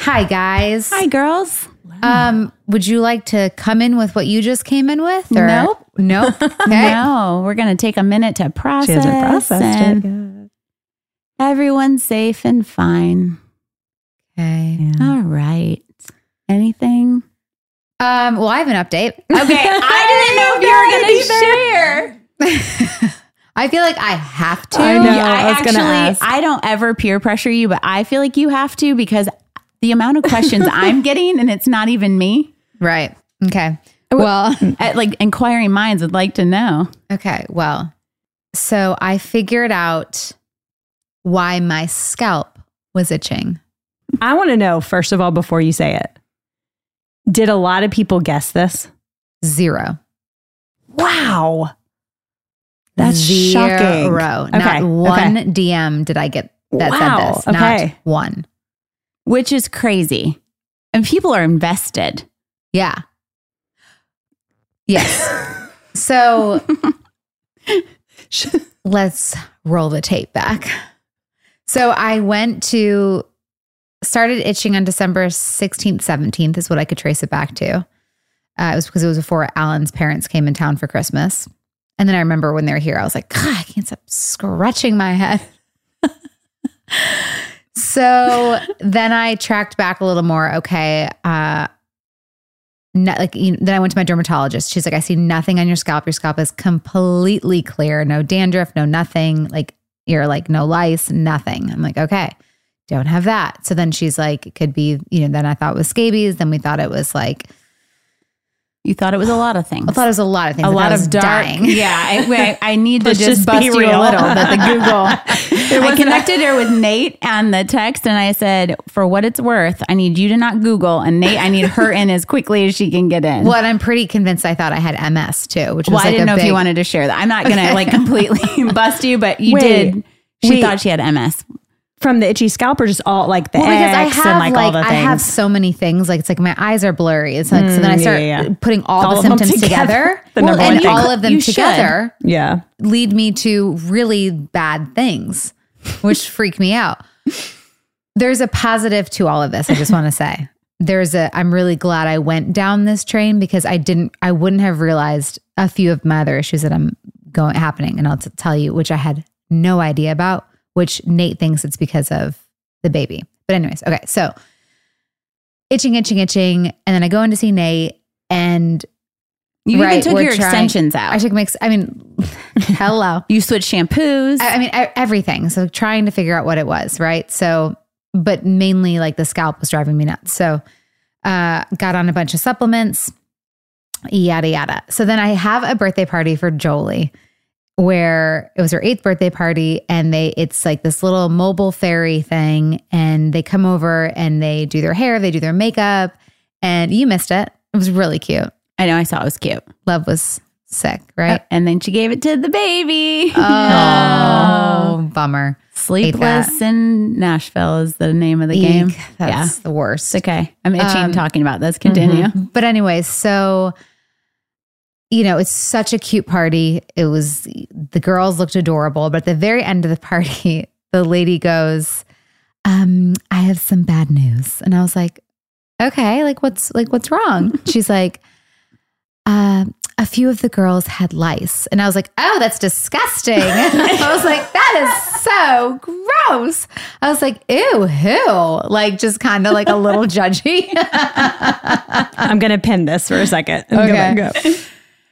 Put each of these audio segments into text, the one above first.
Hi, guys. Hi, girls. Um, would you like to come in with what you just came in with? Or? Nope. Nope. Okay. No, we're going to take a minute to process. She hasn't processed and it. Everyone's safe and fine. Okay. All right. Anything? Um, well, I have an update. Okay. I didn't know if you were going to share. I feel like I have to. I know. Yeah, I, I was actually, gonna ask. I don't ever peer pressure you, but I feel like you have to because the amount of questions I'm getting, and it's not even me. Right. Okay. Uh, well, At, like inquiring minds would like to know. okay. Well, so I figured out why my scalp was itching. I want to know, first of all, before you say it, did a lot of people guess this? Zero. Wow. That's Zero. shocking. Not one okay. DM did I get that Wow, said this. okay. Not one. Which is crazy. And people are invested. Yeah. Yes. so let's roll the tape back. So I went to started itching on December 16th, 17th is what I could trace it back to. Uh, it was because it was before Alan's parents came in town for Christmas. And then I remember when they were here, I was like, God, I can't stop scratching my head. So then I tracked back a little more. Okay. Uh, like you then I went to my dermatologist. She's like, I see nothing on your scalp. Your scalp is completely clear. No dandruff, no nothing. Like you're like no lice, nothing. I'm like, okay, don't have that. So then she's like, it could be, you know, then I thought it was scabies. Then we thought it was like, You thought it was a lot of things. I thought it was a lot of things. A lot of dark. dying. Yeah, I, I I need to just, just bust you a little. That the Google. I connected her with Nate and the text, and I said, for what it's worth, I need you to not Google, and Nate, I need her in as quickly as she can get in. Well, and I'm pretty convinced I thought I had MS too, which was Well, I like didn't a know if you wanted to share that. I'm not gonna like completely bust you, but you Wait, did. She wait. thought she had MS. From the itchy scalp or just all like the Well, because I have and like, like, all the I have so many things. Like it's like my eyes are blurry. It's like so then I Mm, start yeah, yeah. putting all, All the symptoms together, together. The well, and all of them You should. together yeah. lead me to really bad things, which freak me out. There's a positive to all of this. I just want to say there's a. I'm really glad I went down this train because I didn't. I wouldn't have realized a few of my other issues that I'm going happening, and I'll t- tell you which I had no idea about. Which Nate thinks it's because of the baby. But anyways, okay. So itching, itching, itching, and then I go in to see Nate, and You Right, even took your trying- extensions out. I took mix. I mean, hello. you switched shampoos. I, I mean, everything. So trying to figure out what it was, right? So, but mainly like the scalp was driving me nuts. So, uh, got on a bunch of supplements, yada yada. So then I have a birthday party for Jolie, where it was her eighth birthday party and they it's like this little mobile fairy thing and they come over and they do their hair, they do their makeup, and you missed it. It was really cute. I know I saw it was cute. Love was sick, right? And then she gave it to the baby. Oh, bummer. Sleepless in Nashville is the name of the game. Eek, That's the worst. Okay. I'm itching Um, talking about this. Continue. But anyway, so you know, it's such a cute party. It was the girls looked adorable, but at the very end of the party, the lady goes, um, I have some bad news. And I was like, okay, like what's like what's wrong? She's like, uh, a few of the girls had lice. And I was like, oh, that's disgusting. I was like, that is so gross. I was like, ew, who? Like just kind of like a little judgy. I'm going to pin this for a second. Okay.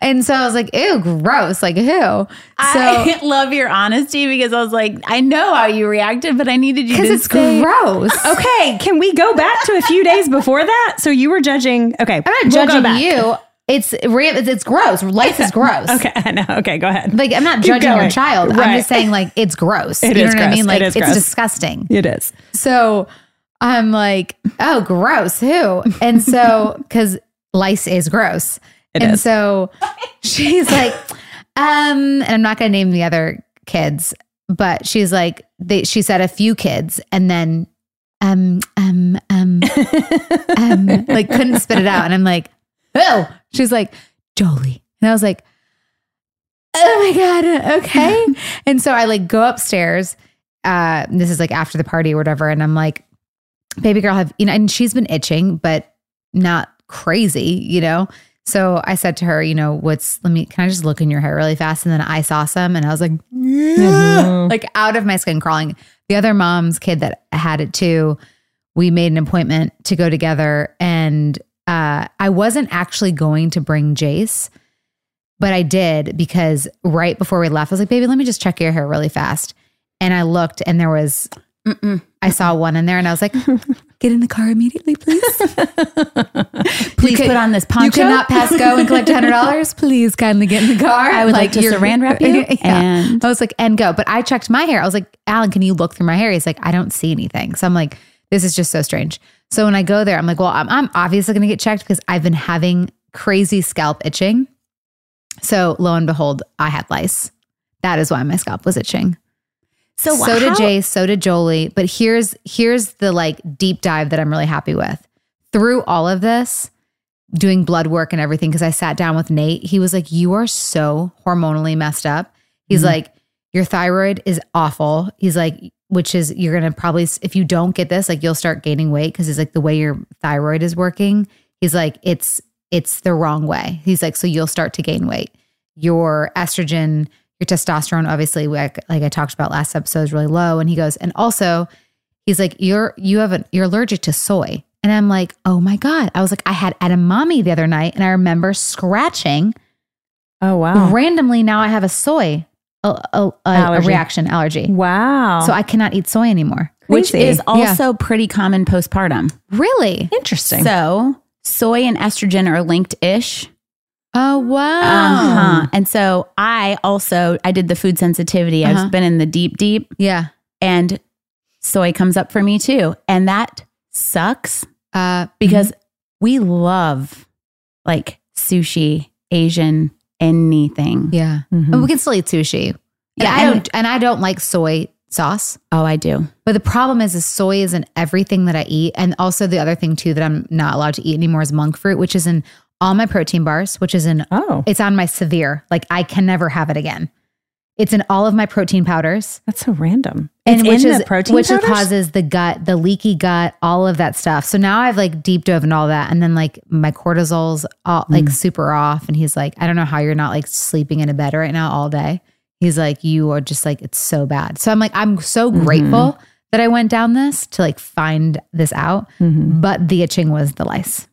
Go, go. And so I was like, ew, gross. Like, who? So, I love your honesty because I was like, I know how you reacted, but I needed you because to it's say, gross. Okay, can we go back to a few days before that? So you were judging. Okay, I'm not we'll go judging back. you. It's, it's it's gross. Life is gross. Okay, I know. Okay, go ahead. Like, I'm not Keep judging your going. child. I'm just saying, like, it's gross. It you is know what I mean? Like, is it's gross. disgusting. it is. So I'm like, oh, gross. Who? And so, because lice is gross. It and is. so she's like, um, and I'm not going to name the other kids, but she's like, they, she said a few kids and then, um, um, um, um, like couldn't spit it out. And I'm like, oh, she's like, Jolie. And I was like, oh my God, okay. and so I like go upstairs. Uh, this is like after the party or whatever. And I'm like, baby girl, have, you know, and she's been itching, but not crazy, you know? So I said to her, you know, what's, let me, can I just look in your hair really fast? And then I saw some and I was like, like out of my skin crawling. The other mom's kid that had it too, we made an appointment to go together. And uh, I wasn't actually going to bring Jace, but I did because right before we left, I was like, baby, let me just check your hair really fast. And I looked and there was, I saw one in there and I was like, get in the car immediately, please. please put on this poncho. You cannot pass go and collect $100. Please kindly get in the car. I would like to you're- saran wrap you, and- I was like, and go. But I checked my hair. I was like, Alan, can you look through my hair? He's like, I don't see anything. So I'm like, this is just so strange. So when I go there, I'm like, well, I'm, I'm obviously going to get checked because I've been having crazy scalp itching. So lo and behold, I had lice. That is why my scalp was itching. So So did Jay, so did Jolie. But here's here's the like deep dive that I'm really happy with. Through all of this, doing blood work and everything, because I sat down with Nate, he was like, You are so hormonally messed up. He's mm-hmm. like, Your thyroid is awful. He's like, which is you're gonna probably if you don't get this, like you'll start gaining weight because it's like the way your thyroid is working. He's like, it's it's the wrong way. He's like, so you'll start to gain weight. Your estrogen, your testosterone, obviously, like, like I talked about last episode, is really low. And he goes, and also, he's like, you're you have a you're allergic to soy. And I'm like, oh my god. I was like, I had edamame the other night, and I remember scratching Oh wow. randomly. Now I have a soy a, a, a, a reaction allergy, Wow. so I cannot eat soy anymore. which is also pretty common postpartum. Really? interesting. So soy and estrogen are linked ish. Oh wow. Uh-huh. And so I also I did the food sensitivity. Uh-huh. I've been in the deep deep Yeah. and soy comes up for me too. And that sucks Uh, because we love like sushi, Asian, anything. yeah, Mhm. but we can still eat sushi. Yeah, Yeah, I and- don't, and I don't like soy sauce. Oh, I do. But the problem is, is soy is in everything that I eat, and also the other thing too that I'm not allowed to eat anymore is monk fruit, which is in all my protein bars, which is in Oh, it's on my severe. Like I can never have it again. It's in all of my protein powders, that's so random. and it's which in is protein which powders? causes the gut, the leaky gut, all of that stuff. So now I've like deep dove in all that, and then like my cortisol's all Mm. like super off, and he's like, I don't know how you're not like sleeping in a bed right now all day. He's like, you are just like it's so bad. So I'm like, I'm so Mm-hmm. grateful that I went down this to like find this out, Mhm. but the itching was the lice.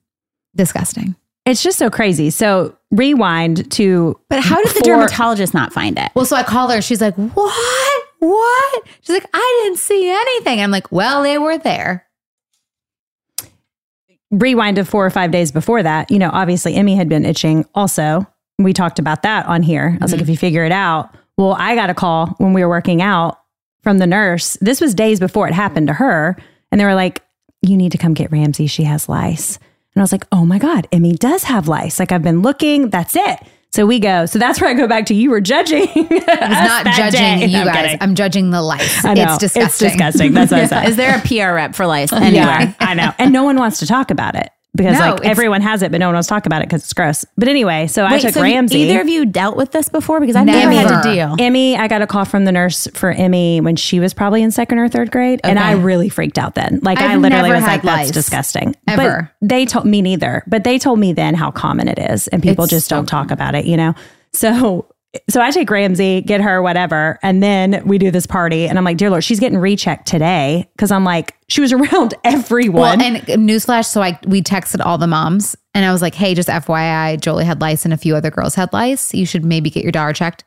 Disgusting. It's just so crazy. So rewind to But how did the For- dermatologist not find it? Well, so I call her. She's like, "What? What?" She's like, "I didn't see anything." I'm like, "Well, they were there." rewind to four or five days before that. You know, obviously Emmy had been itching. Also, we talked about that on here. I was like, mm-hmm. if you figure it out, Well, I got a call when we were working out from the nurse. This was days before it happened to her. And they were like, you need to come get Ramsey. She has lice. And I was like, oh my God, Emmy does have lice. Like I've been looking. That's it. So we go. So that's where I go back to you were judging. I was not judging you guys. I'm judging the lice. I know. It's disgusting. It's disgusting. That's what I said. Is there a PR rep for lice? anywhere? Yeah, I know. And no one wants to talk about it because No, like everyone has it, but no one wants to talk about it because it's gross. But anyway, so I took so Ramsey. either of you dealt with this before? Because I've never, had Never. to deal. Emmy, I got a call from the nurse for Emmy when she was probably in second or third grade, and I really freaked out then. Like i I've literally was like, "That's disgusting." Ever. But they told me neither, but they told me then how common it is, and people It's just so don't talk about it, you know. So. So I take Ramsey, get her whatever, and then we do this party, and I'm like, "Dear Lord, she's getting rechecked today," because I'm like, she was around everyone. Well, and newsflash, so I we texted all the moms and I was like, hey, just FYI, Jolie had lice and a few other girls had lice. You should maybe get your daughter checked.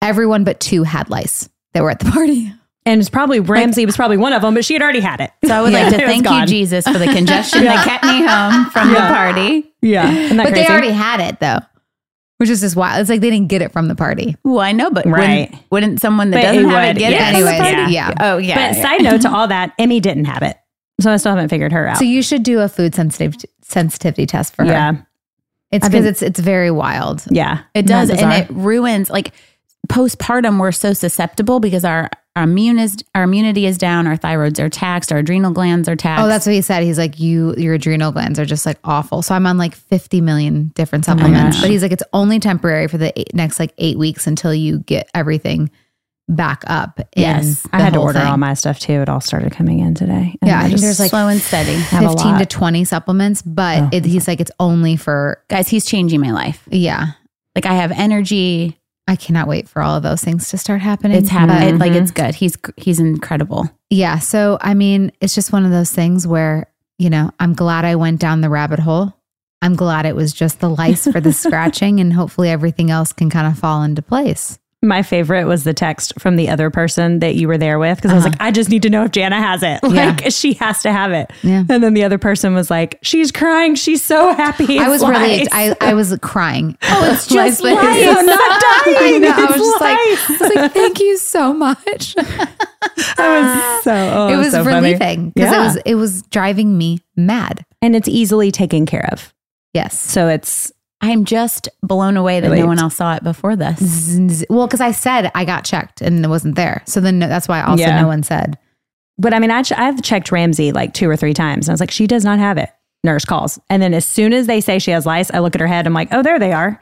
Everyone but two had lice that were at the party. And it's probably Ramsey was probably one of them, but she had already had it. So I would like to thank you. Jesus, for the congestion that kept me home from the party. Yeah, But crazy? they already had it though, which is just wild. It's like they didn't get it from the party. Well, I know, but Right. wouldn't, wouldn't someone that But doesn't it have would, it get yes. it? from the party? yeah. Oh, yeah. But yeah. side note to all that, Emmy didn't have it, so I still haven't figured her out. So you should do a food sensitivity sensitivity test for her. yeah, It's because it's it's very wild. yeah, It does, and it ruins like postpartum. We're so susceptible because our our immune is our immunity is down, our thyroids are taxed, our adrenal glands are taxed. Oh, that's what he said. He's like, you, your adrenal glands are just like awful. So I'm on like 50 million different Oh supplements, but he's like, it's only temporary for the eight, next like eight weeks until you get everything back up. in Yes. I had to order thing. all my stuff too. It all started coming in today. And Yeah, I think just- there's like slow and steady. 15 to 20 supplements, but Oh. it, he's like, it's only for, Guys, he's changing my life. yeah. Like I have energy. I cannot wait for all of those things to start happening. It's happening. Like it's mm-hmm. good. He's he's incredible. Yeah. So, I mean, it's just one of those things where, you know, I'm glad I went down the rabbit hole. I'm glad it was just the lice for the scratching, and hopefully everything else can kind of fall into place. My favorite was the text from the other person that you were there with because I was uh-huh. like, I just need to know if Jana has it. Yeah. Like she has to have it. Yeah. And then the other person was like, she's crying. She's so happy. I was really. I, I was crying. Oh, it's just Lice. lice. I'm not I dying. know. I was just like. I was like, thank you so much. I was so, oh, it was so relieving because Yeah. it was, it was driving me mad. and it's easily taken care of. Yes. So it's I'm just blown away that no one else saw it before this. Zzz. Well, because I said I got checked and it wasn't there. So then no- that's why also Yeah. no one said. But I mean, I ch- I've checked Ramsey like two or three times, and I was like, she does not have it. Nurse calls, and then as soon as they say she has lice, I look at her head. I'm like, oh, there they are.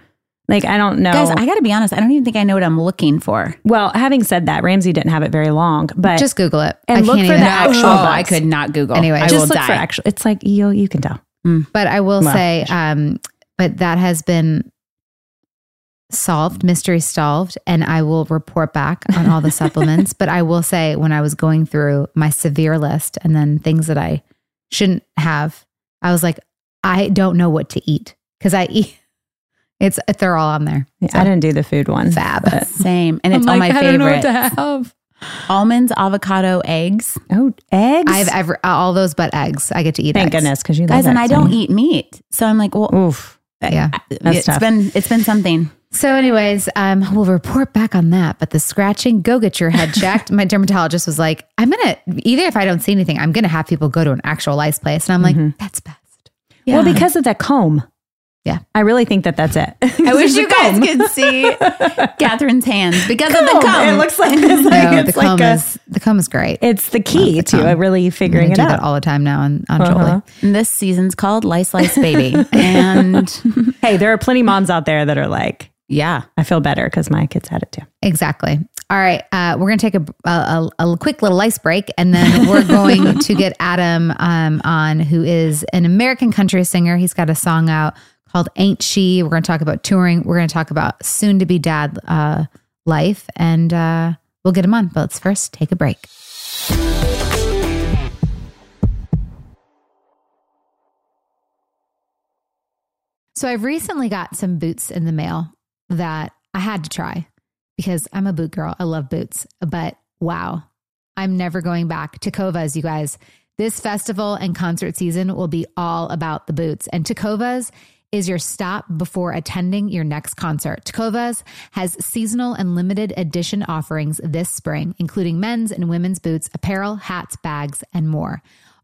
Like I don't know. Guys, I got to be honest. I don't even think I know what I'm looking for. well, having said that, Ramsey didn't have it very long, but Just Google it. And I look can't for even- the actual oh, bugs. I could not Google. It. Anyway, I just will look die. for actual. It's like you you can tell. But I will Well, say, um, but that has been solved, mystery solved, and I will report back on all the supplements. But I will say, when I was going through my severe list and then things that I shouldn't have, I was like, I don't know what to eat because I eat. It's they're all on there. Yeah, So, I didn't do the food one. fab. but- Same, and it's I'm all like, my I don't know what favorites. to have. Almonds, avocado, eggs. oh, eggs. I have every, all those but eggs. I get to eat. Thank eggs. goodness because you Guys, love and I don't huh? eat meat, so I'm like, well, Oof. Yeah. That's it's tough. been it's been something. So, anyways, um, we'll report back on that. But the scratching, go get your head checked. My dermatologist was like, I'm gonna either if I don't see anything, I'm gonna have people go to an actual lice place, and I'm like, that's best. Yeah. Well, because of that comb. Yeah. I really think that that's it. I wish you guys could see Catherine's hands because of the comb. It looks like it's like, No, it's the comb like a, is the comb is great. it's the key the to it really I'm figuring gonna it do that out. all the time now on, on Uh-huh. Jolie. And this season's called Lice Lice Baby, and Hey, there are plenty moms out there that are like, yeah, I feel better because my kids had it too. Exactly. All right, uh, we're gonna take a, a, a, a quick little ice break, and then we're going to get Adam um, on, who is an American country singer. He's got a song out called "Ain't She." We're gonna talk about touring. We're gonna talk about soon-to-be dad uh, life, and uh, we'll get him on. But let's first take a break. So I've recently got some boots in the mail that I had to try because I'm a boot girl. I love boots. But wow, I'm never going back. Tecovas, you guys. This festival and concert season will be all about the boots. And Tecovas is your stop before attending your next concert. Tecovas has seasonal and limited edition offerings this spring, including men's and women's boots, apparel, hats, bags, and more.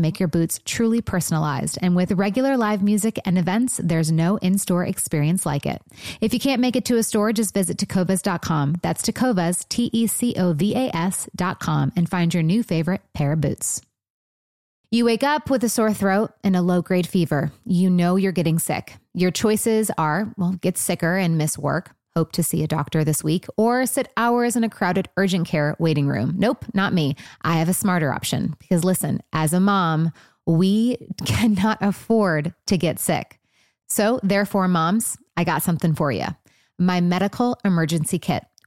make your boots truly personalized. And with regular live music and events, there's no in store experience like it. If you can't make it to a store, just visit tecovas.com. That's tacovas, T E C O V A S.com, and find your new favorite pair of boots. You wake up with a sore throat and a low grade fever. You know you're getting sick. Your choices are, well, get sicker and miss work, hope to see a doctor this week, or sit hours in a crowded urgent care waiting room. Nope, not me. I have a smarter option because listen, as a mom, we cannot afford to get sick. So, therefore, moms, I got something for you my medical emergency kit.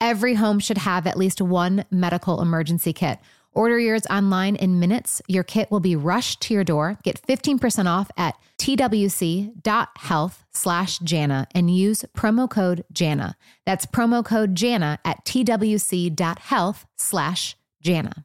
Every home should have at least one medical emergency kit. Order yours online in minutes. Your kit will be rushed to your door. Get 15% off at twc.health slash Jana and use promo code Jana. That's promo code Jana at twc.health slash Jana.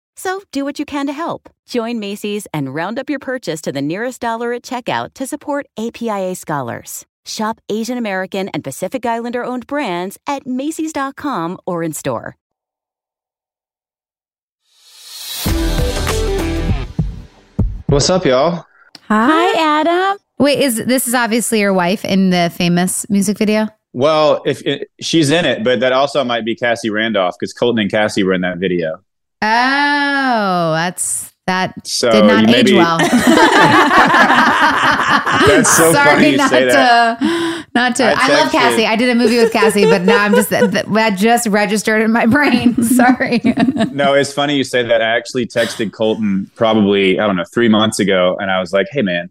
So do what you can to help. Join Macy's and round up your purchase to the nearest dollar at checkout to support APIA Scholars. Shop Asian American and Pacific Islander owned brands at Macy's.com or in store. What's up, y'all? Hi, Adam. Wait, is this is obviously your wife in the famous music video? Well, if it, she's in it, but that also might be Cassie Randolph because Colton and Cassie were in that video. Oh, that's that So did not age maybe- well. That's so Sorry, funny you not say to, that. not to. I I, love Cassie. I did a movie with Cassie, but now I'm just that, that just registered in my brain. Sorry. No, it's funny you say that. I actually texted Colton probably I don't know three months ago, and I was like, "Hey, man,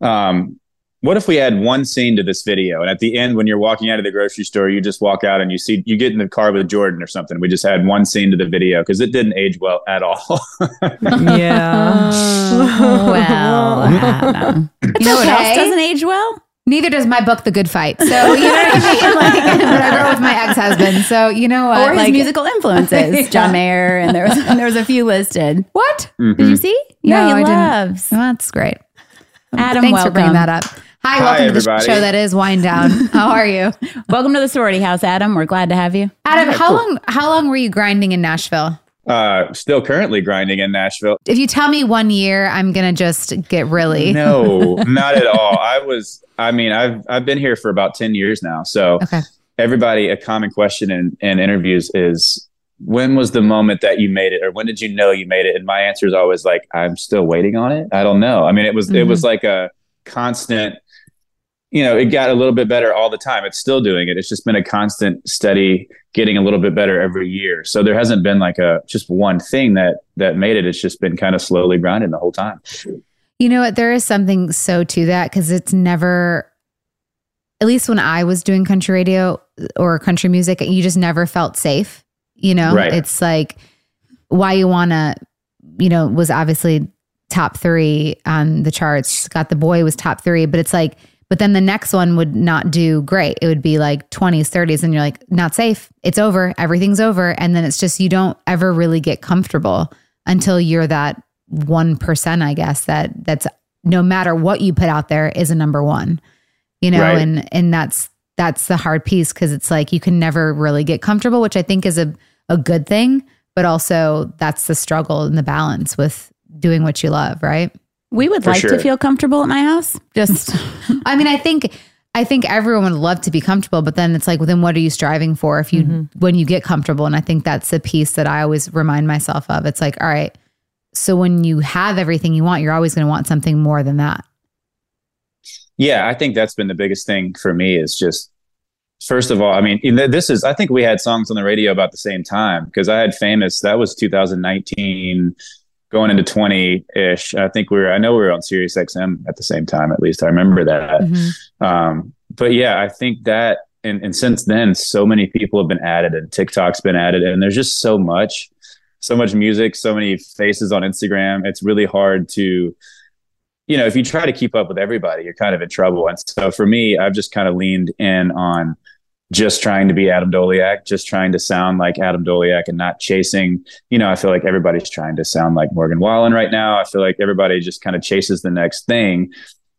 um, what if we add one scene to this video? And at the end, when you're walking out of the grocery store, you just walk out and you see you get in the car with Jordan or something. We just had one scene to the video because it didn't age well at all. Yeah. well, Adam. You know what else okay. doesn't age well? Neither does my book, The Good Fight. So you know what I mean. Like, but I wrote with my ex-husband. So you know what? Or his like, musical influences, John Mayer, and there was there was a few listed. What? Mm-hmm. Did you see? Yeah, No, he I didn't. loves. Well, that's great. Adam, Thanks welcome. for bringing that up. Hi, Hi, welcome to the everybody. show that is Wind Down. How are you, Welcome to the sorority house, Adam. We're glad to have you. Adam? How long? How long were you grinding in Nashville? Uh, still currently grinding in Nashville. If you tell me one year, I'm gonna just get really. No, not at all. I was. I mean, I've I've been here for about ten years now. So Okay. everybody, a common question in, in interviews is, when was the moment that you made it, or when did you know you made it? And my answer is always like, I'm still waiting on it. I don't know. I mean, it was it was like a constant. You know, it got a little bit better all the time. It's still doing it. It's just been a constant, steady, getting a little bit better every year. So there hasn't been like a just one thing that that made it. It's just been kind of slowly grinding the whole time. You know what? There is something so to that because it's never, at least when I was doing country radio or country music, you just never felt safe. You know, Right. it's like why you wanna, you know, was obviously top three on the charts. Got the boy was top three, but it's like, but then the next one would not do great. It would be like 20s, 30s, and you're like, not safe. It's over. Everything's over. And then it's just, you don't ever really get comfortable until you're that 1%, I guess, that that's no matter what you put out there is a number one, you know, Right. and, and that's, that's the hard piece because it's like you can never really get comfortable, which I think is a, a good thing, but also that's the struggle and the balance with doing what you love, right? We would like sure. to feel comfortable at my house. Just I mean, I think I think everyone would love to be comfortable, but then it's like, well, then what are you striving for if you mm-hmm. when you get comfortable? And I think that's the piece that I always remind myself of. It's like, all right, so when you have everything you want, you're always going to want something more than that. Yeah, I think that's been the biggest thing for me is just first of all, I mean, this is I think we had songs on the radio about the same time because I had famous that was 2019 going into 20-ish. I think we were I know we were on Sirius XM at the same time at least. I remember that. Um but yeah, I think that and, and since then so many people have been added and TikTok's been added and there's just so much so much music, so many faces on Instagram. It's really hard to you know, if you try to keep up with everybody, you're kind of in trouble. And so for me, I've just kind of leaned in on just trying to be Adam Doleac, just trying to sound like Adam Doleac and not chasing, you know, I feel like everybody's trying to sound like Morgan Wallen right now. I feel like everybody just kind of chases the next thing.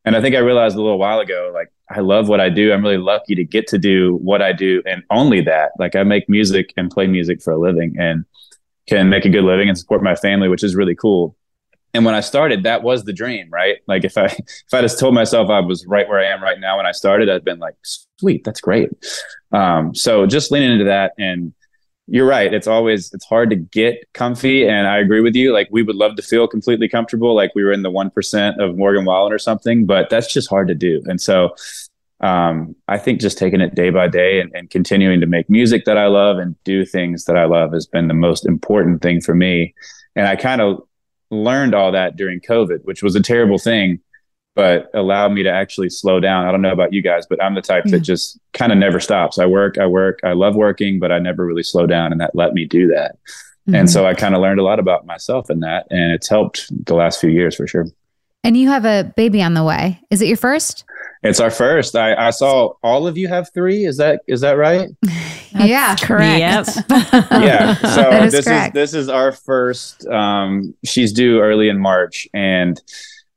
And I think I realized a little while ago, like, I love what I do. I'm really lucky to get to do what I do and only that. Like, I make music and play music for a living and can make a good living and support my family, which is really cool and when I started, that was the dream, right? Like if I if I just told myself I was right where I am right now when I started, I'd been like, sweet, that's great. Um, so just leaning into that, and you're right. It's always it's hard to get comfy, and I agree with you. Like we would love to feel completely comfortable, like we were in the one percent of Morgan Wallen or something, but that's just hard to do. And so um, I think just taking it day by day and, and continuing to make music that I love and do things that I love has been the most important thing for me. And I kind of learned all that during COVID, which was a terrible thing, but allowed me to actually slow down. I don't know about you guys, but I'm the type that mm. just kind of never stops. I work, I work, I love working, but I never really slow down. And that let me do that. And so mm-hmm. I kind of learned a lot about myself in that. And it's helped the last few years for sure. And you have a baby on the way. Is it your first? It's our first. I, I saw all of you have three. Is that is that right? yeah. correct. Yep. yeah. So That is this correct. is this is our first. Um, she's due early in March, and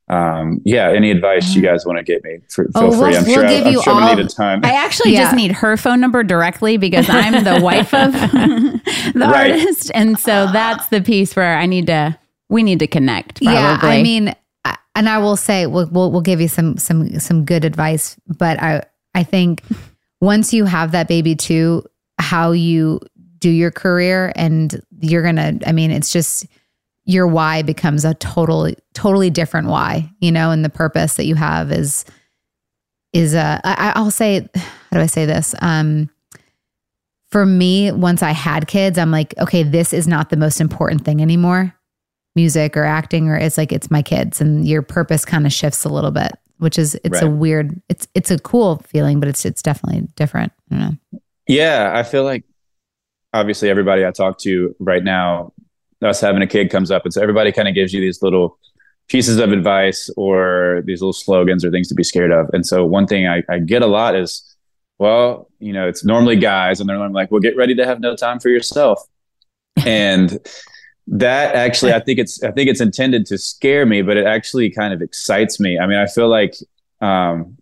um, yeah. Any advice you guys want to give me? For, feel Oh, free. we'll- I'm we'll sure. give I'm you sure all- we need a ton. I actually Yeah. just need her phone number directly because I'm the wife of the Right. artist, and so that's the piece where I need to. We need to connect. Probably. Yeah, I mean, and I will say we'll, we'll we'll give you some some some good advice, but I I think once you have that baby too, how you do your career and you're gonna. I mean, it's just your why becomes a totally totally different why, you know, and the purpose that you have is is uh I, I'll say how do I say this um. For me, once I had kids, I'm like, okay, this is not the most important thing anymore music or acting or it's like it's my kids and your purpose kind of shifts a little bit which is it's a weird it's it's a cool feeling but it's it's definitely different I don't know. Yeah, I feel like obviously everybody I talk to right now, us having a kid comes up, and so everybody kind of gives you these little pieces of advice or these little slogans or things to be scared of. And so one thing I, I get a lot is, well, you know, it's normally guys, and they're normally like, well, get ready to have no time for yourself. and that actually i think it's i think it's intended to scare me but it actually kind of excites me i mean i feel like um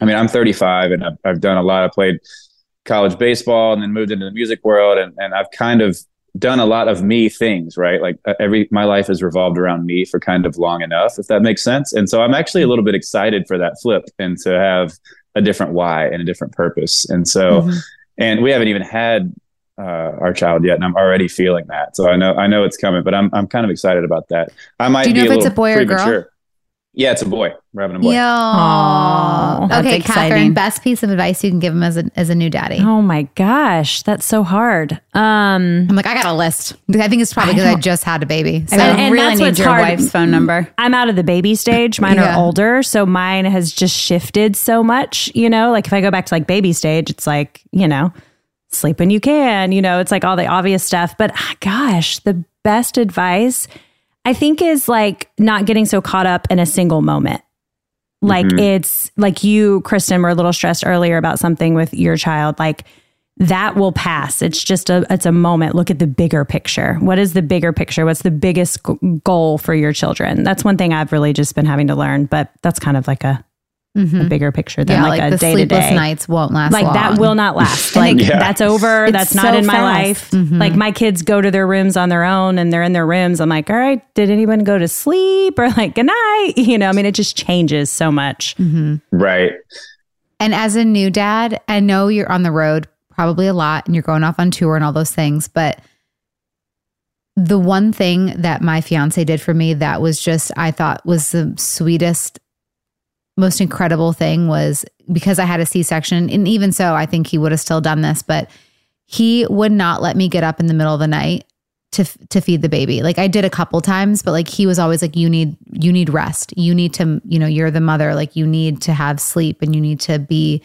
i mean i'm 35 and i've, I've done a lot i played college baseball and then moved into the music world and, and i've kind of done a lot of me things, right? Like uh, every my life has revolved around me for kind of long enough, if that makes sense. And so I'm actually a little bit excited for that flip and to have a different why and a different purpose. And so, Mm-hmm. and we haven't even had uh, our child yet, and I'm already feeling that. So I know I know it's coming, but I'm I'm kind of excited about that. I might Do you know if it's a boy or girl? Premature. Yeah, it's a boy. We're having a boy. Aw, that's okay, exciting. Catherine, best piece of advice you can give him as a, as a new daddy. Oh my gosh, that's so hard. Um, I'm like, I got a list. I think it's probably because I, just had a baby. So I And- really that's need what's your hard. wife's phone number. I'm out of the baby stage. Mine Yeah. are older, so mine has just shifted so much. You know, like if I go back to like baby stage, it's like you know, sleep when you can. You know, it's like all the obvious stuff. But ah, gosh, the best advice I think is like not getting so caught up in a single moment. Like mm-hmm. it's like you, Kristen, were a little stressed earlier about something with your child. Like that will pass. It's just a it's a moment. Look at the bigger picture. What is the bigger picture? What's the biggest goal for your children? That's one thing I've really just been having to learn. But that's kind of like a, a bigger picture than Mm-hmm. yeah, like, like, a day to day nights won't last. Like that will not last. Like Yeah. that's over. It's that's not so in my fast. life. Like my kids go to their rooms on their own and they're in their rooms. I'm like, all right, did anyone go to sleep or like good night? You know, I mean, it just changes so much. Right. And as a new dad, I know you're on the road probably a lot and you're going off on tour and all those things, but the one thing that my fiance did for me that was just I thought was the sweetest most incredible thing was because I had a C-section and even so I think he would have still done this, but he would not let me get up in the middle of the night to to feed the baby. Like I did a couple times, but like he was always like you need you need rest. You need to, you know, you're the mother, like you need to have sleep and you need to be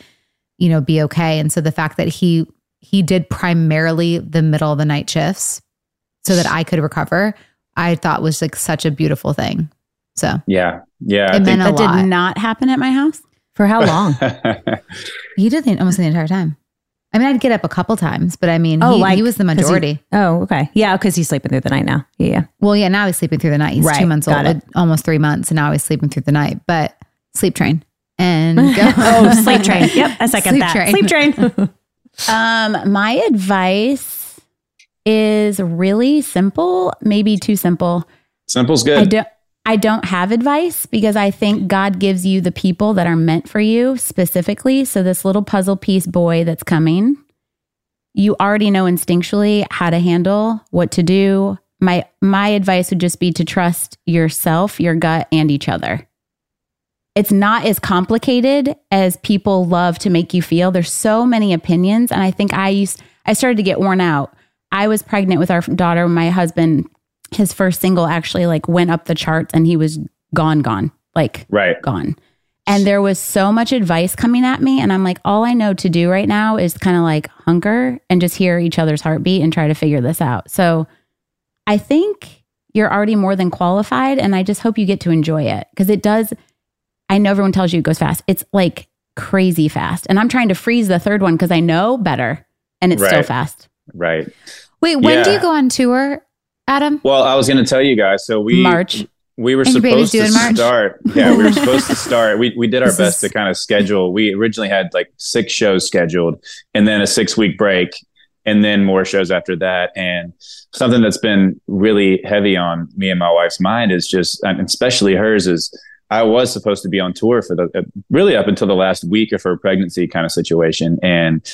you know, be okay. And so the fact that he he did primarily the middle of the night shifts so that I could recover, I thought was like such a beautiful thing. So Yeah. Yeah. it I think meant a That lot. did not happen at my house. For how long? he did the, almost the entire time. I mean, I'd get up a couple times, but I mean, Oh, he, like- he was the 'cause he- majority. oh, okay. Yeah, because he's sleeping through the night now. Yeah, yeah. well, yeah, now he's sleeping through the night. He's two months old, it. almost three months, and now he's sleeping through the night. But sleep train and go. Oh, sleep train. Yep, I second Sleep that. train. Sleep train. Um, my advice is really simple, maybe too simple. Simple's good. I good. don't I don't have advice because I think God gives you the people that are meant for you specifically. So this little puzzle piece boy that's coming, you already know instinctually how to handle, what to do. My my advice would just be to trust yourself, your gut and each other. It's not as complicated as people love to make you feel. There's so many opinions and I think I used I started to get worn out. I was pregnant with our daughter when my husband his first single actually like went up the charts and he was gone gone like right. gone. And there was so much advice coming at me and i'm like all i know to do right now is kind of like hunker and just hear each other's heartbeat and try to figure this out. So i think you're already more than qualified and i just hope you get to enjoy it because it does i know everyone tells you it goes fast. It's like crazy fast. And i'm trying to freeze the third one because i know better and it's still fast. Right. Wait, when do you go on tour, Adam? Well, I was going to tell you guys. So we March. we were supposed to March? start. Yeah, we were supposed to start. We we did our This best is- to kind of schedule. We originally had like six shows scheduled, and then a six week break, and then more shows after that. And something that's been really heavy on me and my wife's mind is just, and especially hers, is I was supposed to be on tour for the uh, really up until the last week of her pregnancy kind of situation, and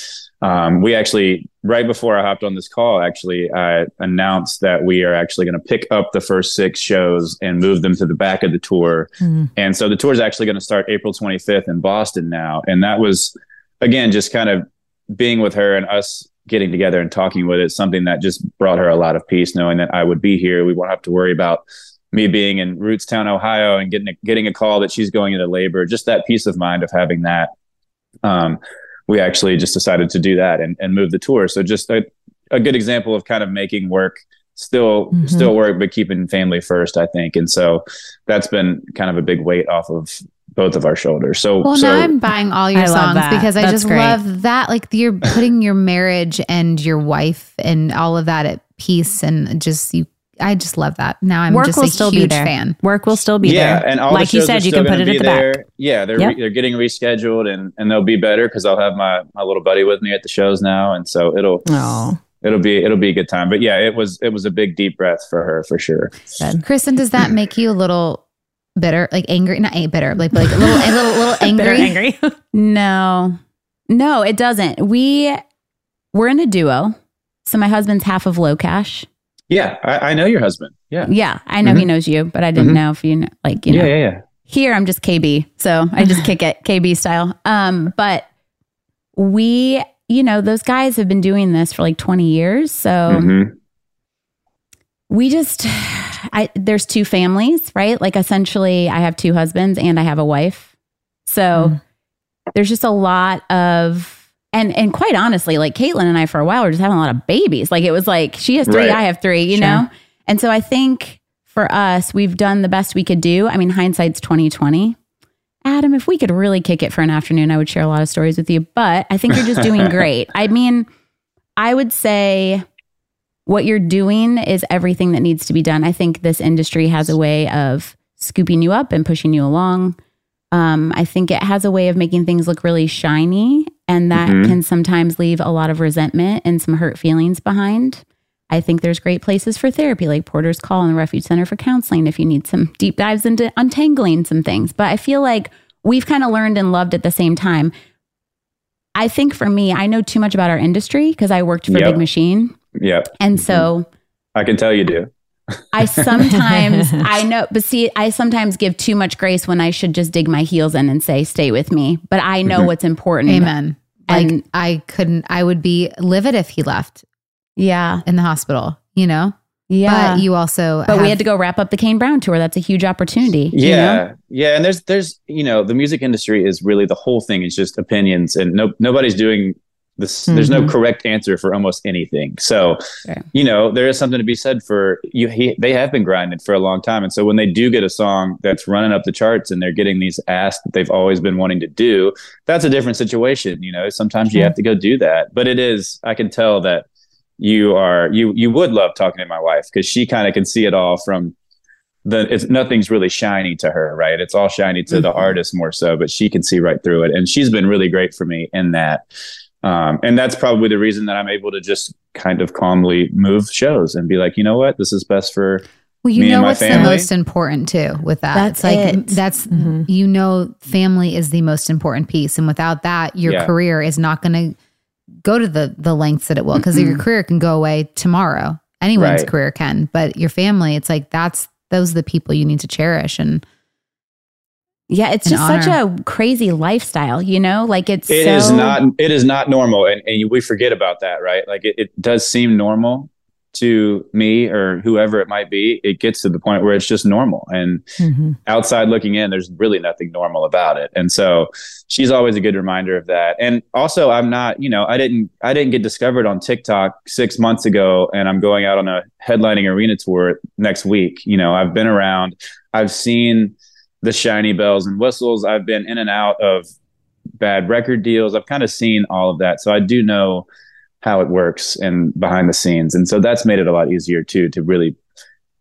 um, we actually right before I hopped on this call, actually I announced that we are actually going to pick up the first six shows and move them to the back of the tour. And so the tour is actually going to start April 25th in Boston now, and that was again just kind of being with her and us getting together and talking with it something that just brought her a lot of peace knowing that I would be here. We won't have to worry about me being in Rootstown, Ohio, and getting a, getting a call that she's going into labor. Just that peace of mind of having that. Um, we actually just decided to do that and, and move the tour. So just a, a good example of kind of making work still Mhm. still work, but keeping family first, I think. And so that's been kind of a big weight off of both of our shoulders. So Well, so now I'm buying all your I songs that. because I That's just great. love that. Like you're putting your marriage and your wife and all of that at peace, and just you. I just love that. Now I'm Work just will a still huge be there. fan. Work will still be yeah, there. and all like the you said, are you can put it at the there. back. Yeah, they're Yep. re- they're getting rescheduled and and they'll be better because I'll have my my little buddy with me at the shows now, and so it'll Oh, it'll be it'll be a good time. But yeah, it was it was a big deep breath for her for sure. Kristen, does that make you a little bitter, like angry? Not a bitter, like like a little a little little angry. Bitter angry. No, no, it doesn't. We we're in a duo. So my husband's half of LOCASH. Yeah, I, I know your husband. Yeah. Yeah, I know he Mhm. knows you, but I didn't Mhm. know if you know, like you know. yeah, yeah, yeah. Here I'm just KB, so I just kick it KB style. Um, but we, you know, those guys have been doing this for like 20 years, so Mhm. we just I there's two families, right? Like essentially I have two husbands and I have a wife. So there's just a lot of and and quite honestly, like Caitlin and I for a while were just having a lot of babies. Like it was like she has three, Right. I have three, you Sure. know? And so I think for us, we've done the best we could do. I mean, hindsight's 2020. Adam, if we could really kick it for an afternoon, I would share a lot of stories with you. But I think you're just doing great. I mean, I would say what you're doing is everything that needs to be done. I think this industry has a way of scooping you up and pushing you along. Um, I think it has a way of making things look really shiny, and that Mhm. can sometimes leave a lot of resentment and some hurt feelings behind. I think there's great places for therapy, like Porter's Call and the Refuge Center for Counseling, if you need some deep dives into untangling some things. But I feel like we've kind of learned and loved at the same time. I think for me, I know too much about our industry because I worked for Yep. Big Machine. Yeah. And so I can tell you do. I sometimes I know, but see, I sometimes give too much grace when I should just dig my heels in and say, "Stay with me." But I know Mhm. what's important. Amen. Like And- I couldn't. I would be livid if he left Yeah, in the hospital. You know. yeah. But you also. But we had to go wrap up the Kane Brown tour. That's a huge opportunity. you Yeah. know? Yeah. And there's there's you know, the music industry is really the whole thing is just opinions and no nobody's doing this there's no Mhm. correct answer for almost anything. So you know, there is something to be said for you he, they have been grinding for a long time. And so when they do get a song that's running up the charts and they're getting these asks that they've always been wanting to do, that's a different situation. You know, sometimes you have to go do that. But it is I can tell that you are you you would love talking to my wife because she kind of can see it all from the it's nothing's really shiny to her right it's all shiny to the Mhm. artist more so but she can see right through it and she's been really great for me in that um, and that's probably the reason that i'm able to just kind of calmly move shows and be like you know what this is best for Well, you me and know my what's the most important too with that. That's it's like it. that's Mhm. you know family is the most important piece, and without that, your Yeah. career is not going to go to the the lengths that it will because your career can go away tomorrow. Anyone's Right. career can, but your family, it's like that's those are the people you need to cherish and Yeah, it's An just such a crazy lifestyle, you know? Like it's It so, is not it is not normal and, and we forget about that right like it, it does seem normal to me or whoever it might be it gets to the point where it's just normal and Mhm. outside looking in, there's really nothing normal about it. And so she's always a good reminder of that. And also I'm not, you know, I didn't I didn't get discovered on TikTok six months ago and I'm going out on a headlining arena tour next week. You know, I've been around, I've seen the shiny bells and whistles. I've been in and out of bad record deals. I've kind of seen all of that. So I do know how it works and behind the scenes. And so that's made it a lot easier too to really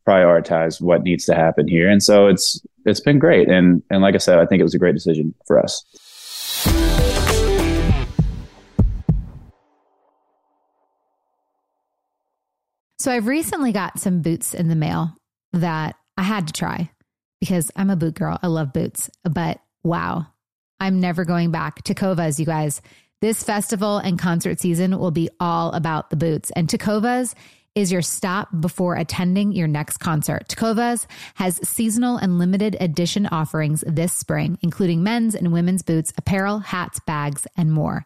prioritize what needs to happen here. And so it's it's been great. And and like I said, I think it was a great decision for us. So I've recently got some boots in the mail that I had to try because I'm a boot girl. I love boots, but wow, I'm never going back. Tecovas, you guys. This festival and concert season will be all about the boots. And Tecovas is your stop before attending your next concert. Tecovas has seasonal and limited edition offerings this spring, including men's and women's boots, apparel, hats, bags, and more.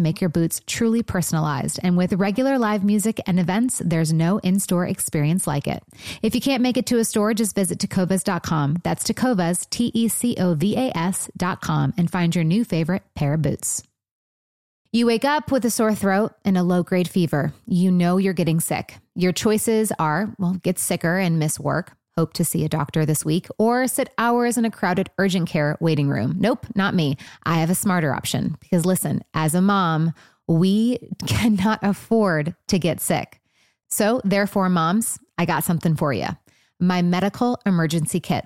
make your boots truly personalized. And with regular live music and events, there's no in store experience like it. If you can't make it to a store, just visit tecovas.com. That's tacovas, T E C O V A S.com, and find your new favorite pair of boots. You wake up with a sore throat and a low grade fever. You know you're getting sick. Your choices are well, get sicker and miss work, hope to see a doctor this week, or sit hours in a crowded urgent care waiting room. Nope, not me. I have a smarter option because listen, as a mom, we cannot afford to get sick. So, therefore, moms, I got something for you my medical emergency kit.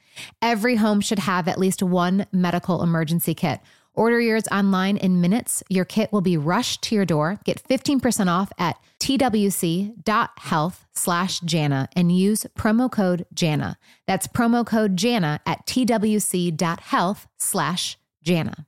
Every home should have at least one medical emergency kit. Order yours online in minutes. Your kit will be rushed to your door. Get 15% off at twc.health slash Jana and use promo code Jana. That's promo code Jana at twc.health slash Jana.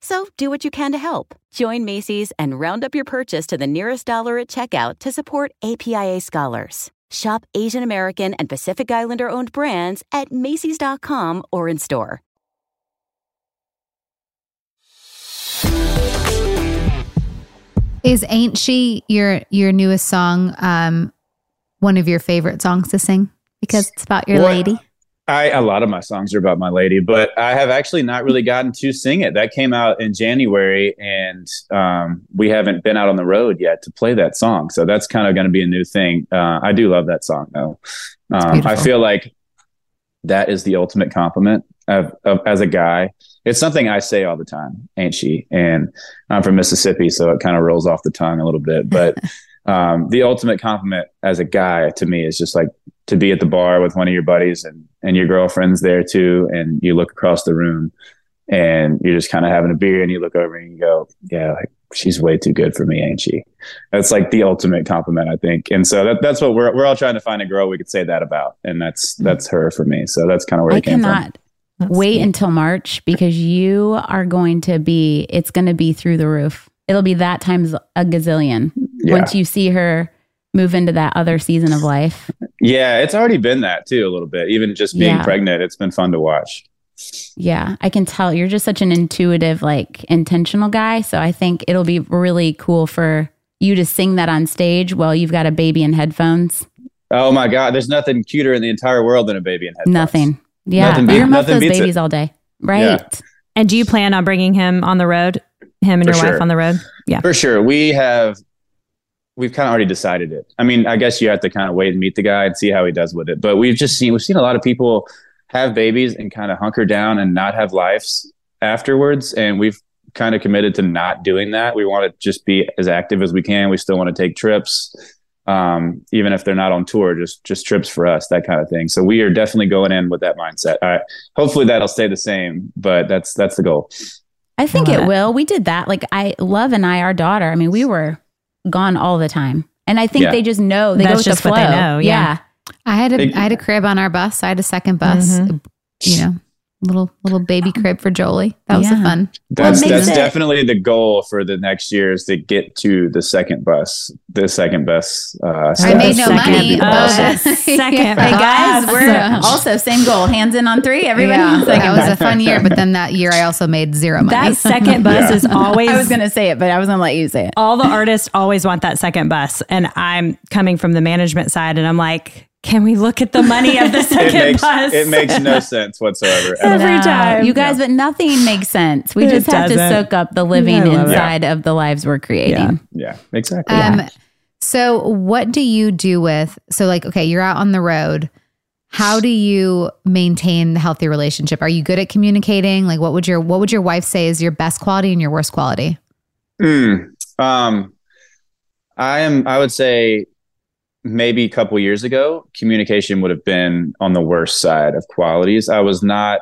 So do what you can to help. Join Macy's and round up your purchase to the nearest dollar at checkout to support APIA scholars. Shop Asian American and Pacific Islander owned brands at Macy's.com or in store. Is Ain't She your your newest song um one of your favorite songs to sing? Because it's about your Well, lady. I a lot of my songs are about my lady, but I have actually not really gotten to sing it. That came out in January, and um, we haven't been out on the road yet to play that song. So that's kind of going to be a new thing. Uh, I do love that song, though. Um, I feel like that is the ultimate compliment of, of as a guy. It's something I say all the time, ain't she? And I'm from Mississippi, so it kind of rolls off the tongue a little bit. But um, the ultimate compliment as a guy to me is just like to be at the bar with one of your buddies and and your girlfriend's there too, and you look across the room and you're just kind of having a beer and you look over and you go, yeah, like she's way too good for me, ain't she? That's like the ultimate compliment, I think. And so that, that's what we're we're all trying to find a girl we could say that about, and that's mm. that's her for me. So that's kind of where I it came cannot That's wait sweet. until March because you are going to be, it's going to be through the roof. It'll be that times a gazillion. Yeah. once you see her move into that other season of life. Yeah, it's already been that too a little bit. Even just being Yeah. pregnant, it's been fun to watch. Yeah, I can tell you're just such an intuitive, like intentional guy. So I think it'll be really cool for you to sing that on stage while you've got a baby in headphones. Oh my God, there's nothing cuter in the entire world than a baby in headphones. Nothing. Yeah, Nothing beat- your mouth nothing those beats it. babies all day. Right. Yeah. And do you plan on bringing him on the road? Him and For your wife on the road? Yeah. For sure. We have we've kind of already decided it. I mean, I guess you have to kind of wait and meet the guy and see how he does with it. But we've just seen we've seen a lot of people have babies and kind of hunker down and not have lives afterwards. And we've kind of committed to not doing that. We want to just be as active as we can. We still want to take trips. Um, even if they're not on tour, just just trips for us, that kind of thing. So we are definitely going in with that mindset. I, hopefully that'll stay the same, but that's that's the goal. I think love it will. We did that. Like I love and I, our daughter. I mean, we were gone all the time, and I think Yeah. they just know. They That's go with just the what flow. they know, yeah. I had a Big- I had a crib on our bus. I had a second bus. Mhm. You know, little little baby crib for Jolie. That was a Yeah. fun. That's makes that's it- definitely the goal for the next year is to get to the second bus, the second best. Uh, I made no second money. bus. Second Hey guys, we're also same goal. Hands in on three. Everybody. yeah, Second that was a fun year, but then that year I also made zero money. That second bus Yeah. is always. I was going to say it, but I was going to let you say it. all the artists always want that second bus, and I'm coming from the management side, and I'm like, can we look at the money of the it second makes bus? it makes no sense whatsoever. Every No, time. You guys, but nothing makes sense. We It just have to doesn't. soak up the living I love it. inside of the lives we're creating. Yeah. Yeah, exactly. Um, so what do you do with so like okay, you're out on the road. How do you maintain the healthy relationship? Are you good at communicating? Like what would your what would your wife say is your best quality and your worst quality? Mm, um, I am. I would say maybe a couple years ago, communication would have been on the worst side of qualities. I was not.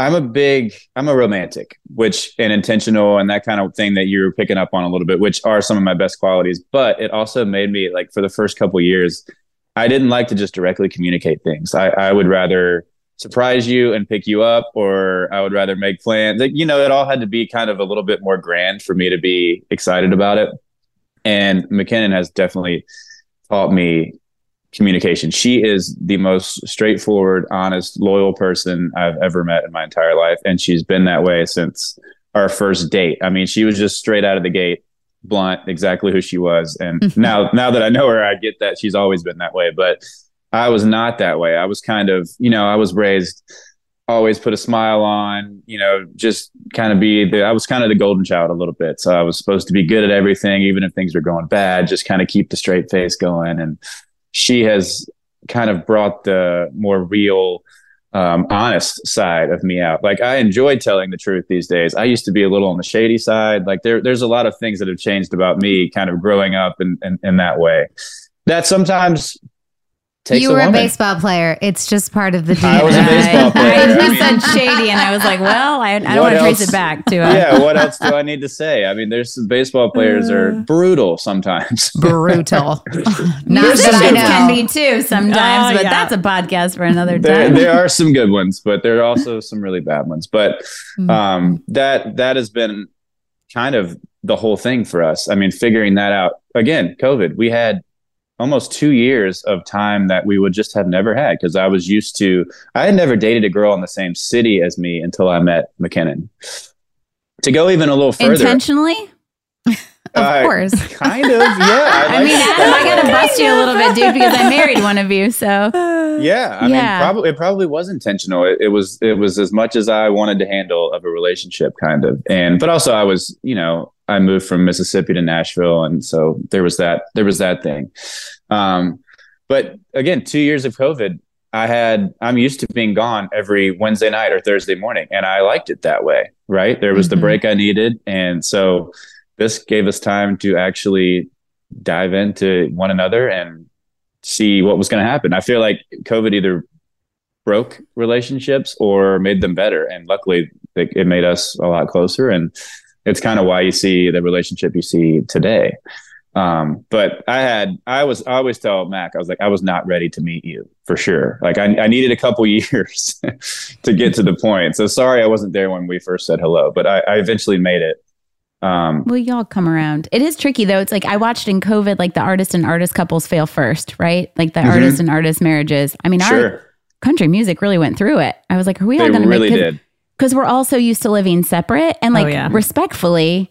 I'm a big. I'm a romantic, which and intentional and that kind of thing that you're picking up on a little bit, which are some of my best qualities. But it also made me like for the first couple years, I didn't like to just directly communicate things. I, I would rather surprise you and pick you up, or I would rather make plans. Like, you know, it all had to be kind of a little bit more grand for me to be excited about it. And McKinnon has definitely taught me communication. She is the most straightforward, honest, loyal person I've ever met in my entire life. And she's been that way since our first date. I mean, she was just straight out of the gate, blunt, exactly who she was. And mm-hmm. now, now that I know her, I get that she's always been that way. But I was not that way. I was kind of, you know, I was raised always put a smile on, you know, just kind of be the I was kind of the golden child a little bit. So I was supposed to be good at everything, even if things were going bad, just kind of keep the straight face going. And she has kind of brought the more real um, honest side of me out. Like I enjoy telling the truth these days. I used to be a little on the shady side. Like there, there's a lot of things that have changed about me kind of growing up in, in, in that way. That sometimes takes you a were a woman. baseball player. It's just part of the DNA. I was a baseball player. I I mean- said shady, and I was like, well, I, I don't What want to trace it back to uh, yeah, what else do I need to say? I mean, there's baseball players are Uh. brutal sometimes. brutal. Not that I know. can be too sometimes, Oh, but yeah. that's a podcast for another there, time. there are some good ones, but there are also some really bad ones. But Mhm. um, that that has been kind of the whole thing for us. I mean, figuring that out again. COVID, we had almost two years of time that we would just have never had because I was used to. I had never dated a girl in the same city as me until I met McKinnon. To go even a little further, Intentionally? Of uh, course. kind of, yeah. I, I mean, Adam, I got to bust you a little bit, dude, because I married one of you. So Yeah, I Yeah. mean, probably it probably was intentional. It, it was it was as much as I wanted to handle of a relationship, kind of, and but also I was, you know, I moved from Mississippi to Nashville, and so there was that there was that thing. Um, but again, two years of COVID, I had I'm used to being gone every Wednesday night or Thursday morning, and I liked it that way. Right, there was Mhm. the break I needed, and so this gave us time to actually dive into one another and see what was going to happen. I feel like COVID either broke relationships or made them better, and luckily it, made us a lot closer. And it's kind of why you see the relationship you see today. Um, but I had, I was, I always tell Mac, I was like, I was not ready to meet you for sure. Like I, I needed a couple years to get to the point. So sorry, I wasn't there when we first said hello, but I, I eventually made it. Um, Well, y'all come around. It is tricky though. It's like I watched in COVID, like the artist and artist couples fail first, right? Like the Mhm. artist and artist marriages. I mean, our country music really went through it. I was like, are we all going to really make did. Because we're all so used to living separate and like Oh, yeah. respectfully,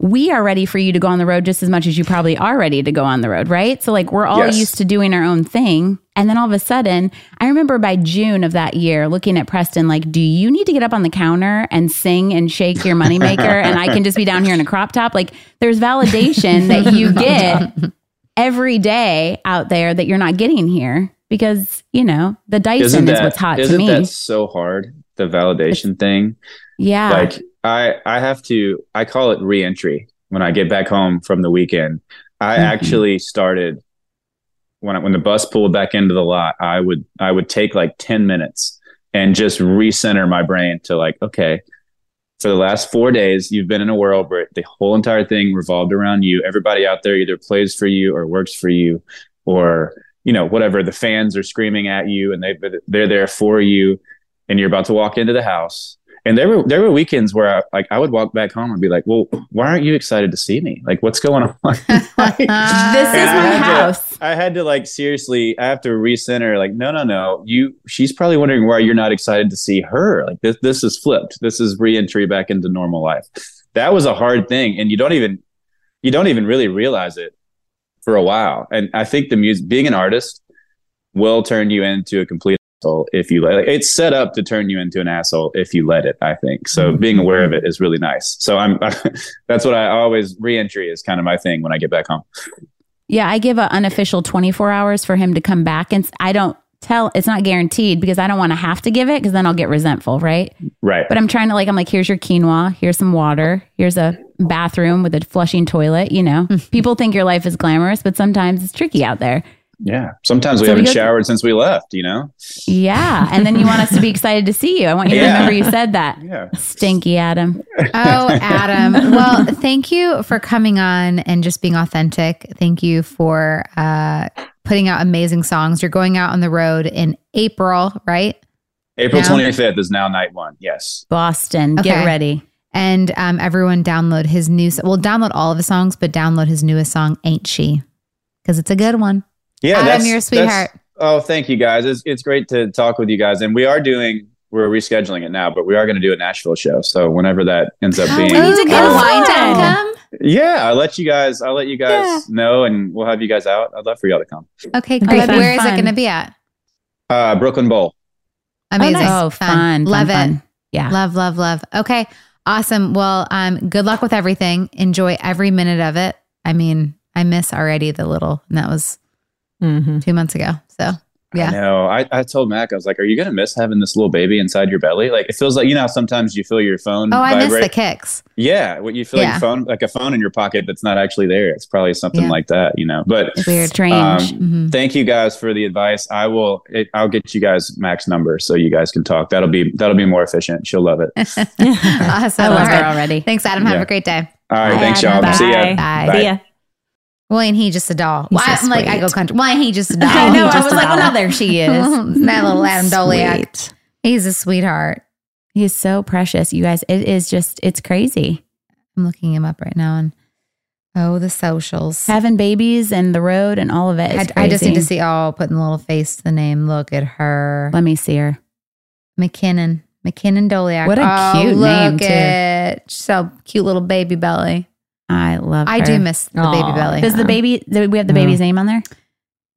we are ready for you to go on the road just as much as you probably are ready to go on the road, right? So like we're all Yes. used to doing our own thing. And then all of a sudden, I remember by June of that year looking at Preston like, do you need to get up on the counter and sing and shake your moneymaker and I can just be down here in a crop top? Like there's validation that you get every day out there that you're not getting here because, you know, the Dyson is what's hot to isn't me. that so hard? The validation thing. yeah. like i i have to i call it reentry when i get back home from the weekend i Mhm. actually started when I, when the bus pulled back into the lot i would i would take like 10 minutes and just recenter my brain to like okay for the last four days you've been in a world where the whole entire thing revolved around you everybody out there either plays for you or works for you or you know whatever the fans are screaming at you and they they're there for you and you're about to walk into the house. And there were there were weekends where I, like I would walk back home and be like, "Well, why aren't you excited to see me? Like, what's going on?" Like, This is my I had to- house. I had to like seriously, I have to recenter. Like, no, no, no. You, she's probably wondering why you're not excited to see her. Like this, this is flipped. This is reentry back into normal life. That was a hard thing, and you don't even, you don't even really realize it for a while. And I think the music, being an artist, will turn you into a complete asshole if you let. Like, it's set up to turn you into an asshole if you let it. I think so. Mm-hmm. Being aware of it is really nice. So I'm. that's what I always reentry is kind of my thing when I get back home. Yeah, I give an unofficial 24 hours for him to come back. And I don't tell, it's not guaranteed because I don't want to have to give it because then I'll get resentful, right? Right. But I'm trying to, like, I'm like, here's your quinoa, here's some water, here's a bathroom with a flushing toilet. You know, mm-hmm. people think your life is glamorous, but sometimes it's tricky out there. Yeah. Sometimes we So haven't go- showered since we left, you know? Yeah. And then you want us to be excited to see you. I want you to remember you said that. Yeah. Stinky Adam. Oh, Adam. Well, thank you for coming on and just being authentic. Thank you for uh, putting out amazing songs. You're going out on the road in April, right? April Yeah. 25th is now night one. Yes. Boston, Okay. get ready. And um, everyone download his new, well, download all of his songs, but download his newest song, Ain't She? Because it's a good one. Yeah. Adam, that's, you're a that's- oh, thank you guys. It's, it's great to talk with you guys. And we are doing, we're rescheduling it now, but we are going to do a Nashville show. So whenever that ends up being, we need to get Oh, Wine fun. Town come. yeah, I'll let you guys, I'll let you guys know and we'll have you guys out. I'd love for y'all to come. Okay, Okay, great. fun, Where is it going to be at? Uh, Brooklyn Bowl. Amazing. Oh, fun. Love fun, it. fun. Yeah. Love, love, love. Okay. Awesome. Well, um, good luck with everything. Enjoy every minute of it. I mean, I miss already the little, and that was Mm-hmm. two months ago. So I yeah. know. I, I told Mac, I was like, are you going to miss having this little baby inside your belly? Like, it feels like, you know, sometimes you feel your phone Oh, I miss the kicks. Yeah, what you feel Yeah. like phone, like a phone in your pocket that's not actually there. It's probably something Yeah. like that, you know. But It's weird. Strange. Um, Mhm. thank you guys for the advice. I will. It, I'll get you guys Mac's number so you guys can talk. That'll be that'll be more efficient. She'll love it. Awesome. I love her already. Thanks, Adam. Have Yeah. a great day. All right. Bye, thanks, Adam. y'all. See ya. Bye. See ya. Well, and he just a doll. He's so I'm like, I go country. Why ain't he just a doll? I know. I was like, well, now there she is. that little Adam Doleac. He's a sweetheart. He's so precious, you guys. It is just, it's crazy. I'm looking him up right now. And oh, the socials. Having babies and the road and all of it. I, I just need to see. Oh, putting the little face to the name. Look at her. Let me see her. McKinnon. McKinnon Doleac. What a oh, cute look name, too. at so cute little baby belly. I love I her. do miss the baby Aw. belly. Does the baby, do we have the No. baby's mm. name on there?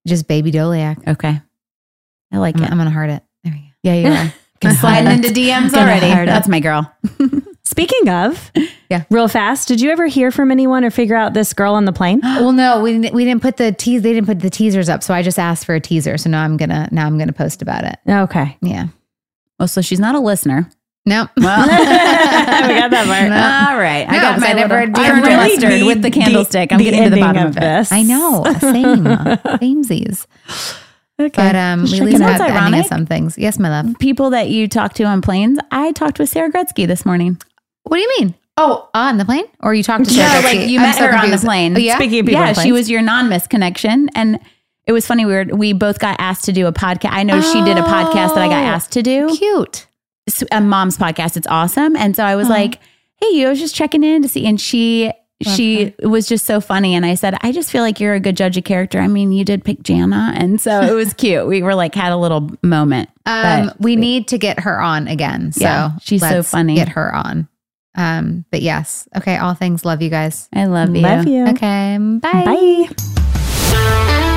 just baby Doleac? Okay. I like I'm, it. I'm gonna heart it. There we go. Yeah, you are. Gonna Sliding into DMs Gonna already. heart it. That's my girl. Speaking of, Yeah. real fast, did you ever hear from anyone or figure out this girl on the plane? Well, no, we didn't. We didn't put the teas. They didn't put the teasers up, so I just asked for a teaser. So now I'm gonna now I'm gonna post about it. Okay. Yeah. Well, so she's not a listener. No. Well, We got that part. No. All right. I No, got 'cause my never little did iron really mustard with the candlestick. I'm the getting to the bottom of, it. this. I know. Same. Samesies. Okay. But um, we checking leave out. out ending ironic. of some things. Yes, my love. People that you talk to on planes. I talked with Sarah Gretzky this morning. What do you mean? Oh, on the plane, or you talked to Sarah? Yeah, like you I'm met so her on the plane. Oh, yeah. Speaking of people yeah, on she was your non-miss connection, and it was funny. We were we both got asked to do a podcast. I know she did a podcast that I got Oh. asked to do. Cute. A mom's podcast. It's awesome. And so I was Aw. like, hey, you I was just checking in to see. And she Love she was just so funny. And I said, I just feel like you're a good judge of character. I mean, you did pick Jana. And so it was cute. We were like had a little moment. Um, But- we need to get her on again. So Yeah, she's so funny. Get her on. Um, but yes. Okay. All things. Love you guys. I love you. Love you. Okay. Bye. Bye.